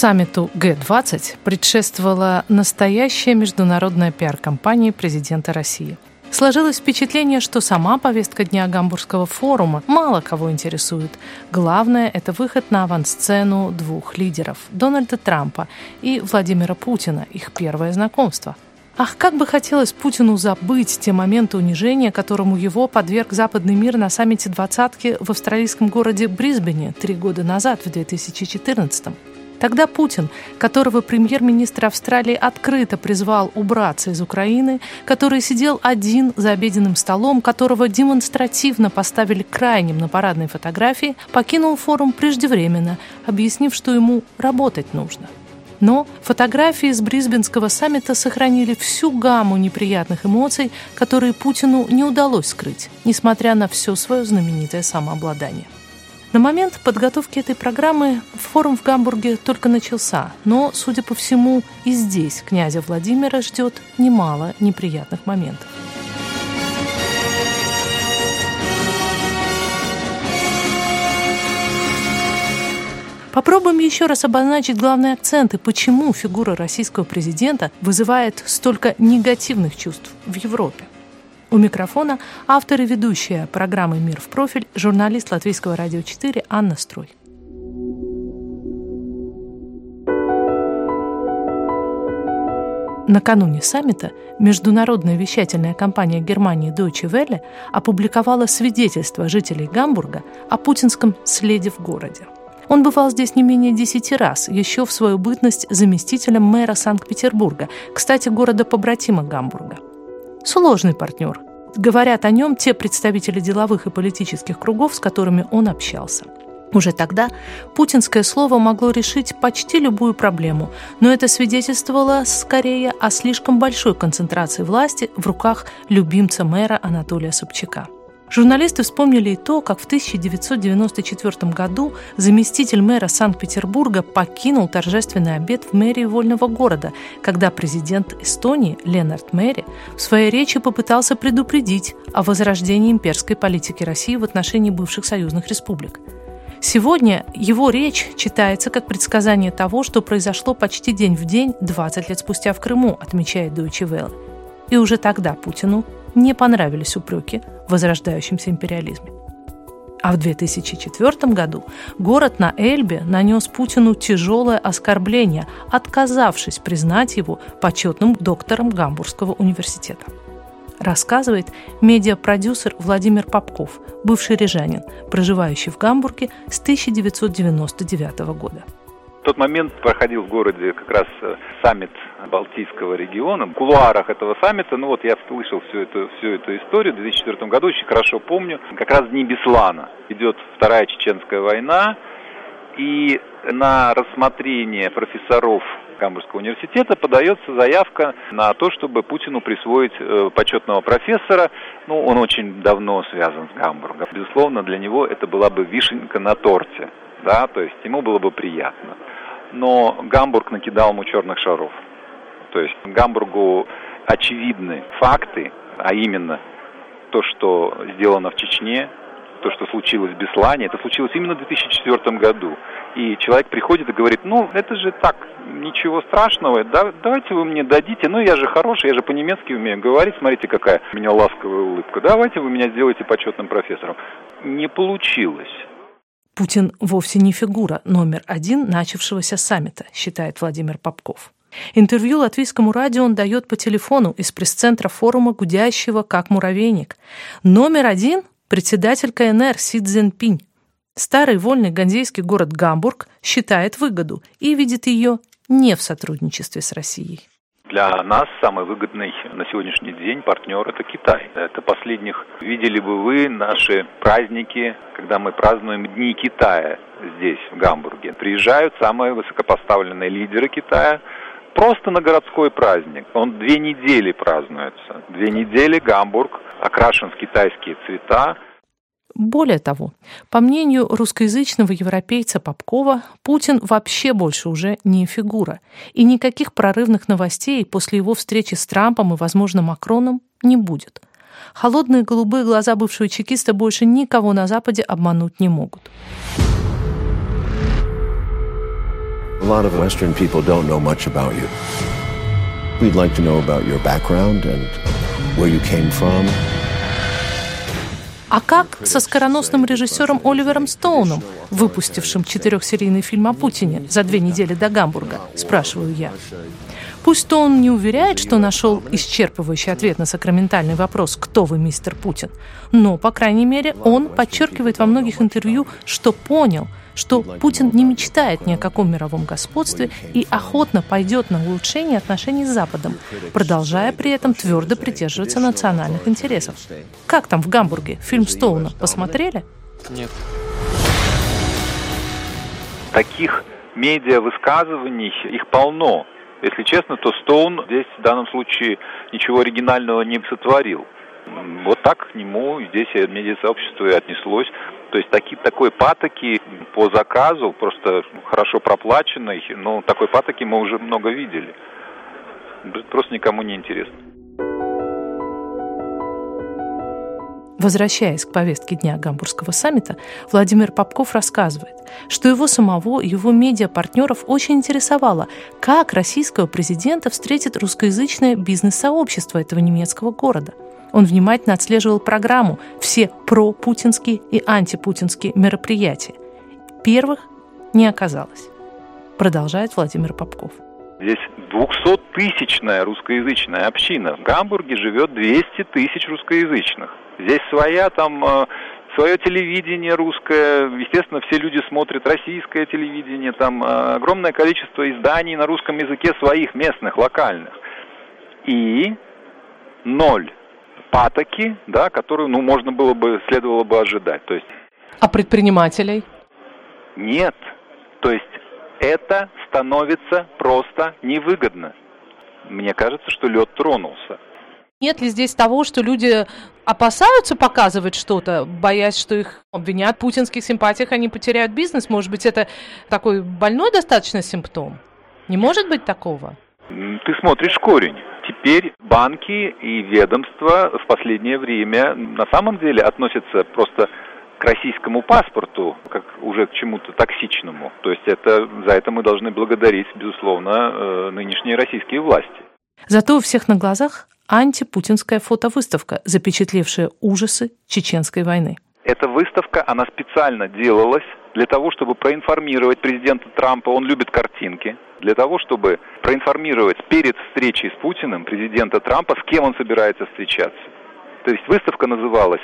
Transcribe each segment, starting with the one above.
Саммиту Г-20 предшествовала настоящая международная пиар-компания президента России. Сложилось впечатление, что сама повестка дня Гамбургского форума мало кого интересует. Главное – это выход на авансцену двух лидеров – Дональда Трампа и Владимира Путина, их первое знакомство – Ах, как бы хотелось Путину забыть те моменты унижения, которому его подверг западный мир на саммите двадцатки в австралийском городе Брисбене три года назад, в 2014 -м. Тогда Путин, которого премьер-министр Австралии открыто призвал убраться из Украины, который сидел один за обеденным столом, которого демонстративно поставили крайним на парадной фотографии, покинул форум преждевременно, объяснив, что ему работать нужно. Но фотографии с Брисбенского саммита сохранили всю гамму неприятных эмоций, которые Путину не удалось скрыть, несмотря на все свое знаменитое самообладание. На момент подготовки этой программы форум в Гамбурге только начался, но, судя по всему, и здесь князя Владимира ждет немало неприятных моментов. Попробуем еще раз обозначить главные акценты, почему фигура российского президента вызывает столько негативных чувств в Европе. У микрофона автор и ведущая программы «Мир в профиль» журналист Латвийского радио 4 Анна Строй. Накануне саммита международная вещательная компания Германии Deutsche Welle опубликовала свидетельство жителей Гамбурга о путинском следе в городе. Он бывал здесь не менее десяти раз, еще в свою бытность заместителем мэра Санкт-Петербурга, кстати, города-побратима Гамбурга – Сложный партнер. Говорят о нем те представители деловых и политических кругов, с которыми он общался. Уже тогда путинское слово могло решить почти любую проблему, но это свидетельствовало скорее о слишком большой концентрации власти в руках любимца мэра Анатолия Собчака. Журналисты вспомнили и то, как в 1994 году заместитель мэра Санкт-Петербурга покинул торжественный обед в мэрии вольного города, когда президент Эстонии Ленард Мэри в своей речи попытался предупредить о возрождении имперской политики России в отношении бывших союзных республик. Сегодня его речь читается как предсказание того, что произошло почти день в день 20 лет спустя в Крыму, отмечает Deutsche Welle. И уже тогда Путину не понравились упреки в возрождающемся империализме. А в 2004 году город на Эльбе нанес Путину тяжелое оскорбление, отказавшись признать его почетным доктором Гамбургского университета. Рассказывает медиапродюсер Владимир Попков, бывший рижанин, проживающий в Гамбурге с 1999 года. В тот момент проходил в городе как раз э, саммит Балтийского региона. В кулуарах этого саммита, ну вот я слышал всю эту, всю эту историю в 2004 году, очень хорошо помню. Как раз дни Беслана. Идет Вторая Чеченская война, и на рассмотрение профессоров Гамбургского университета подается заявка на то, чтобы Путину присвоить э, почетного профессора. Ну, он очень давно связан с Гамбургом. Безусловно, для него это была бы вишенка на торте. Да, то есть ему было бы приятно но Гамбург накидал ему черных шаров. То есть Гамбургу очевидны факты, а именно то, что сделано в Чечне, то, что случилось в Беслане, это случилось именно в 2004 году. И человек приходит и говорит, ну, это же так, ничего страшного, да, давайте вы мне дадите, ну, я же хороший, я же по-немецки умею говорить, смотрите, какая у меня ласковая улыбка, давайте вы меня сделаете почетным профессором. Не получилось. Путин вовсе не фигура номер один начавшегося саммита, считает Владимир Попков. Интервью латвийскому радио он дает по телефону из пресс-центра форума «Гудящего как муравейник». Номер один – председатель КНР Си Цзиньпинь. Старый вольный ганзейский город Гамбург считает выгоду и видит ее не в сотрудничестве с Россией. Для нас самый выгодный на сегодняшний день партнер – это Китай. Это последних видели бы вы наши праздники, когда мы празднуем Дни Китая здесь, в Гамбурге. Приезжают самые высокопоставленные лидеры Китая, просто на городской праздник. Он две недели празднуется. Две недели Гамбург окрашен в китайские цвета. Более того, по мнению русскоязычного европейца Попкова, Путин вообще больше уже не фигура, и никаких прорывных новостей после его встречи с Трампом и, возможно, Макроном не будет. Холодные голубые глаза бывшего чекиста больше никого на Западе обмануть не могут. A lot of Western people don't know much about you. We'd like to know about your background and where you came from. А как со скороносным режиссером Оливером Стоуном, выпустившим четырехсерийный фильм о Путине за две недели до Гамбурга, спрашиваю я. Пусть он не уверяет, что нашел исчерпывающий ответ на сакраментальный вопрос «Кто вы, мистер Путин?», но, по крайней мере, он подчеркивает во многих интервью, что понял – что Путин не мечтает ни о каком мировом господстве и охотно пойдет на улучшение отношений с Западом, продолжая при этом твердо придерживаться национальных интересов. Как там в Гамбурге? Фильм Стоуна посмотрели? Нет. Таких медиа-высказываний, их полно. Если честно, то Стоун здесь в данном случае ничего оригинального не сотворил. Вот так к нему здесь медиа-сообщество и отнеслось. То есть таки, такой патоки по заказу, просто хорошо проплаченной, но такой патоки мы уже много видели. Просто никому не интересно. Возвращаясь к повестке дня Гамбургского саммита, Владимир Попков рассказывает, что его самого и его медиапартнеров очень интересовало, как российского президента встретит русскоязычное бизнес-сообщество этого немецкого города – он внимательно отслеживал программу, все пропутинские и антипутинские мероприятия. Первых не оказалось. Продолжает Владимир Попков. Здесь 200-тысячная русскоязычная община. В Гамбурге живет 200 тысяч русскоязычных. Здесь своя там э, свое телевидение русское, естественно, все люди смотрят российское телевидение, там э, огромное количество изданий на русском языке своих местных, локальных. И ноль патоки, да, которую, ну, можно было бы, следовало бы ожидать. То есть... А предпринимателей? Нет. То есть это становится просто невыгодно. Мне кажется, что лед тронулся. Нет ли здесь того, что люди опасаются показывать что-то, боясь, что их обвинят в путинских симпатиях, они потеряют бизнес? Может быть, это такой больной достаточно симптом? Не может быть такого? Ты смотришь корень теперь банки и ведомства в последнее время на самом деле относятся просто к российскому паспорту, как уже к чему-то токсичному. То есть это, за это мы должны благодарить, безусловно, э, нынешние российские власти. Зато у всех на глазах антипутинская фотовыставка, запечатлевшая ужасы чеченской войны. Эта выставка, она специально делалась для того, чтобы проинформировать президента Трампа, он любит картинки, для того, чтобы проинформировать перед встречей с Путиным президента Трампа, с кем он собирается встречаться. То есть выставка называлась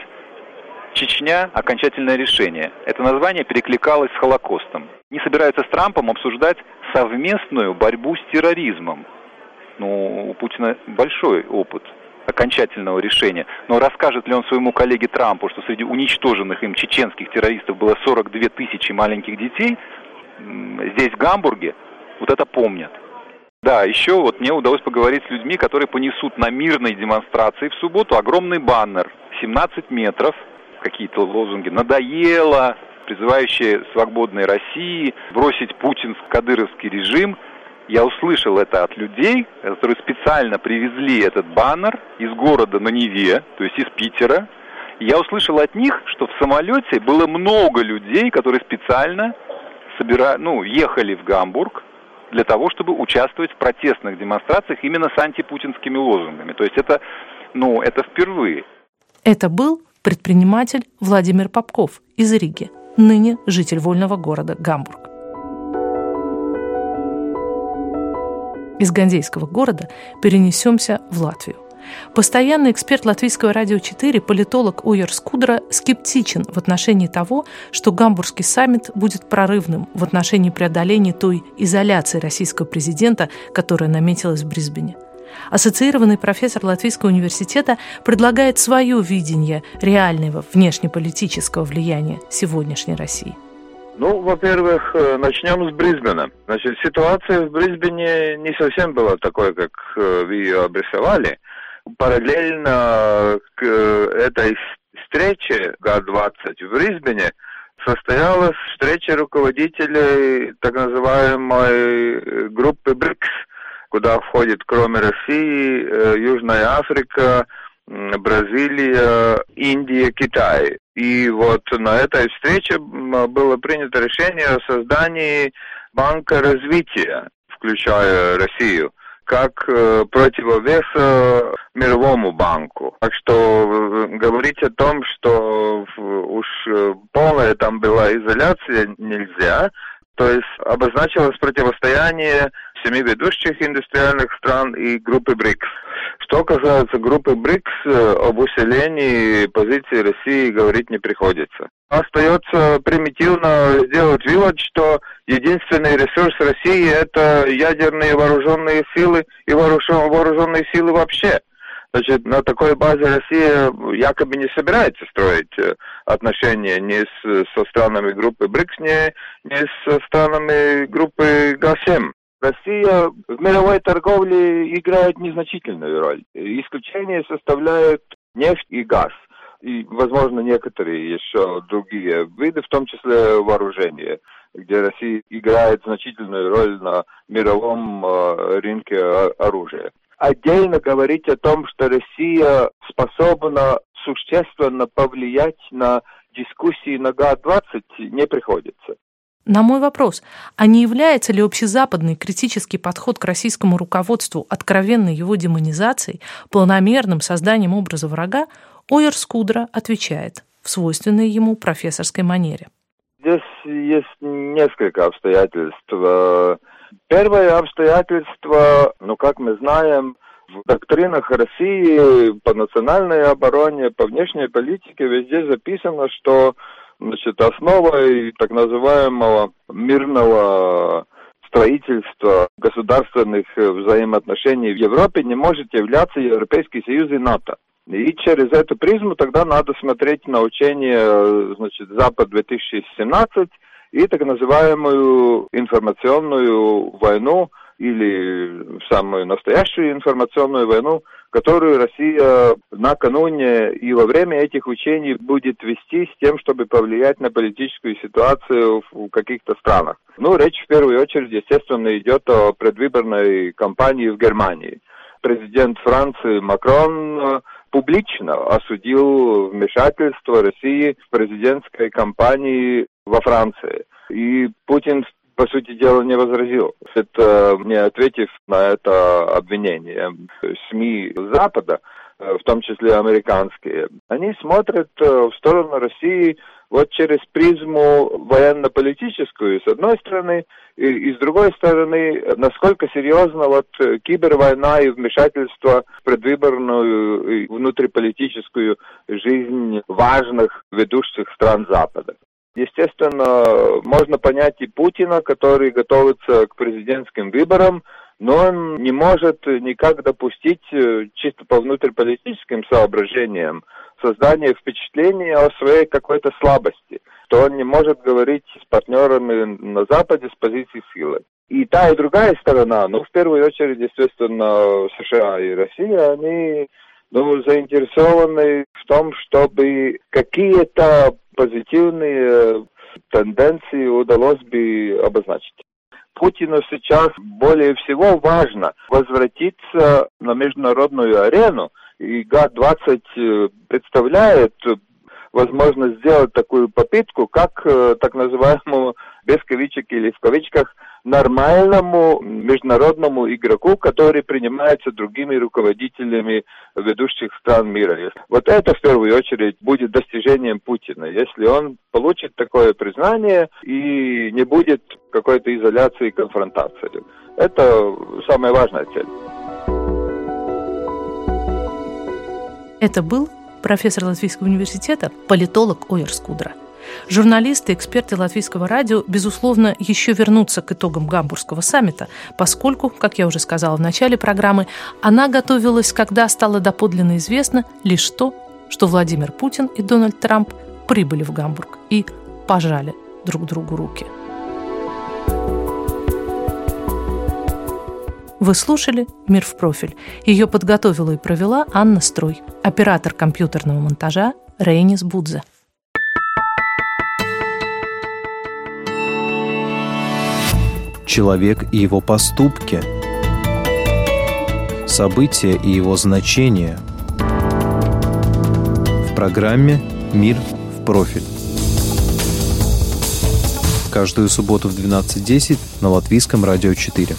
«Чечня. Окончательное решение». Это название перекликалось с Холокостом. Не собираются с Трампом обсуждать совместную борьбу с терроризмом. Ну, у Путина большой опыт окончательного решения. Но расскажет ли он своему коллеге Трампу, что среди уничтоженных им чеченских террористов было 42 тысячи маленьких детей, здесь, в Гамбурге, вот это помнят. Да, еще вот мне удалось поговорить с людьми, которые понесут на мирной демонстрации в субботу огромный баннер, 17 метров, какие-то лозунги «надоело», призывающие свободной России бросить путинско-кадыровский режим. Я услышал это от людей, которые специально привезли этот баннер из города на Неве, то есть из Питера. Я услышал от них, что в самолете было много людей, которые специально собира... ну, ехали в Гамбург, для того, чтобы участвовать в протестных демонстрациях именно с антипутинскими лозунгами. То есть это, ну, это впервые. Это был предприниматель Владимир Попков из Риги, ныне житель вольного города Гамбург. Из Гандейского города перенесемся в Латвию. Постоянный эксперт Латвийского радио 4, политолог Уйер Скудра, скептичен в отношении того, что Гамбургский саммит будет прорывным в отношении преодоления той изоляции российского президента, которая наметилась в Брисбене. Ассоциированный профессор Латвийского университета предлагает свое видение реального внешнеполитического влияния сегодняшней России. Ну, во-первых, э, начнем с Брисбена. Значит, ситуация в Брисбене не совсем была такой, как э, вы ее обрисовали. Параллельно к э, этой встрече Г-20 в Брисбене состоялась встреча руководителей так называемой группы БРИКС, куда входит кроме России Южная Африка, Бразилия, Индия, Китай. И вот на этой встрече было принято решение о создании банка развития, включая Россию как э, противовеса мировому банку. Так что э, говорить о том, что уж э, полная там была изоляция, нельзя. То есть обозначилось противостояние семи ведущих индустриальных стран и группы БРИКС. Что касается группы БРИКС, э, об усилении позиции России говорить не приходится. Остается примитивно сделать вывод, что единственный ресурс России – это ядерные вооруженные силы и вооруженные силы вообще. Значит, на такой базе Россия якобы не собирается строить э, отношения ни с, со странами группы БРИКС, ни, ни со странами группы ГА-7. Россия в мировой торговле играет незначительную роль. Исключение составляют нефть и газ. И, возможно, некоторые еще другие виды, в том числе вооружения, где Россия играет значительную роль на мировом э, рынке оружия. Отдельно говорить о том, что Россия способна существенно повлиять на дискуссии на ГА-20 не приходится. На мой вопрос, а не является ли общезападный критический подход к российскому руководству откровенной его демонизацией, планомерным созданием образа врага, Ойер Скудра отвечает в свойственной ему профессорской манере. Здесь есть несколько обстоятельств. Первое обстоятельство, ну, как мы знаем, в доктринах России по национальной обороне, по внешней политике везде записано, что Значит, основой так называемого мирного строительства государственных взаимоотношений в Европе не может являться Европейский Союз и НАТО. И через эту призму тогда надо смотреть на учение значит, Запад-2017 и так называемую информационную войну или самую настоящую информационную войну, которую Россия накануне и во время этих учений будет вести с тем, чтобы повлиять на политическую ситуацию в каких-то странах. Ну, речь в первую очередь, естественно, идет о предвыборной кампании в Германии. Президент Франции Макрон э, публично осудил вмешательство России в президентской кампании во Франции. И Путин по сути дела, не возразил. Это не ответив на это обвинение. СМИ Запада, в том числе американские, они смотрят э, в сторону России вот через призму военно-политическую, с одной стороны, и, и с другой стороны, насколько серьезно вот кибервойна и вмешательство в предвыборную и внутриполитическую жизнь важных ведущих стран Запада. Естественно, можно понять и Путина, который готовится к президентским выборам, но он не может никак допустить э, чисто по внутриполитическим соображениям создание впечатления о своей какой-то слабости, что он не может говорить с партнерами на Западе с позиции силы. И та, и другая сторона, ну, в первую очередь, естественно, США и Россия, они ну, заинтересованы в том, чтобы какие-то позитивные э, тенденции удалось бы обозначить. Путину сейчас более всего важно возвратиться на международную арену, и ГА-20 э, представляет возможность сделать такую попытку, как э, так называемому без кавичек или в кавичках нормальному международному игроку, который принимается другими руководителями ведущих стран мира. Вот это в первую очередь будет достижением Путина. Если он получит такое признание и не будет какой-то изоляции и конфронтации. Это самая важная цель. Это был профессор Латвийского университета, политолог Ойер Скудра. Журналисты, эксперты латвийского радио, безусловно, еще вернутся к итогам Гамбургского саммита, поскольку, как я уже сказала в начале программы, она готовилась, когда стало доподлинно известно лишь то, что Владимир Путин и Дональд Трамп прибыли в Гамбург и пожали друг другу руки. Вы слушали «Мир в профиль». Ее подготовила и провела Анна Строй, оператор компьютерного монтажа Рейнис Будзе. Человек и его поступки. События и его значения. В программе «Мир в профиль». Каждую субботу в 12.10 на Латвийском радио 4.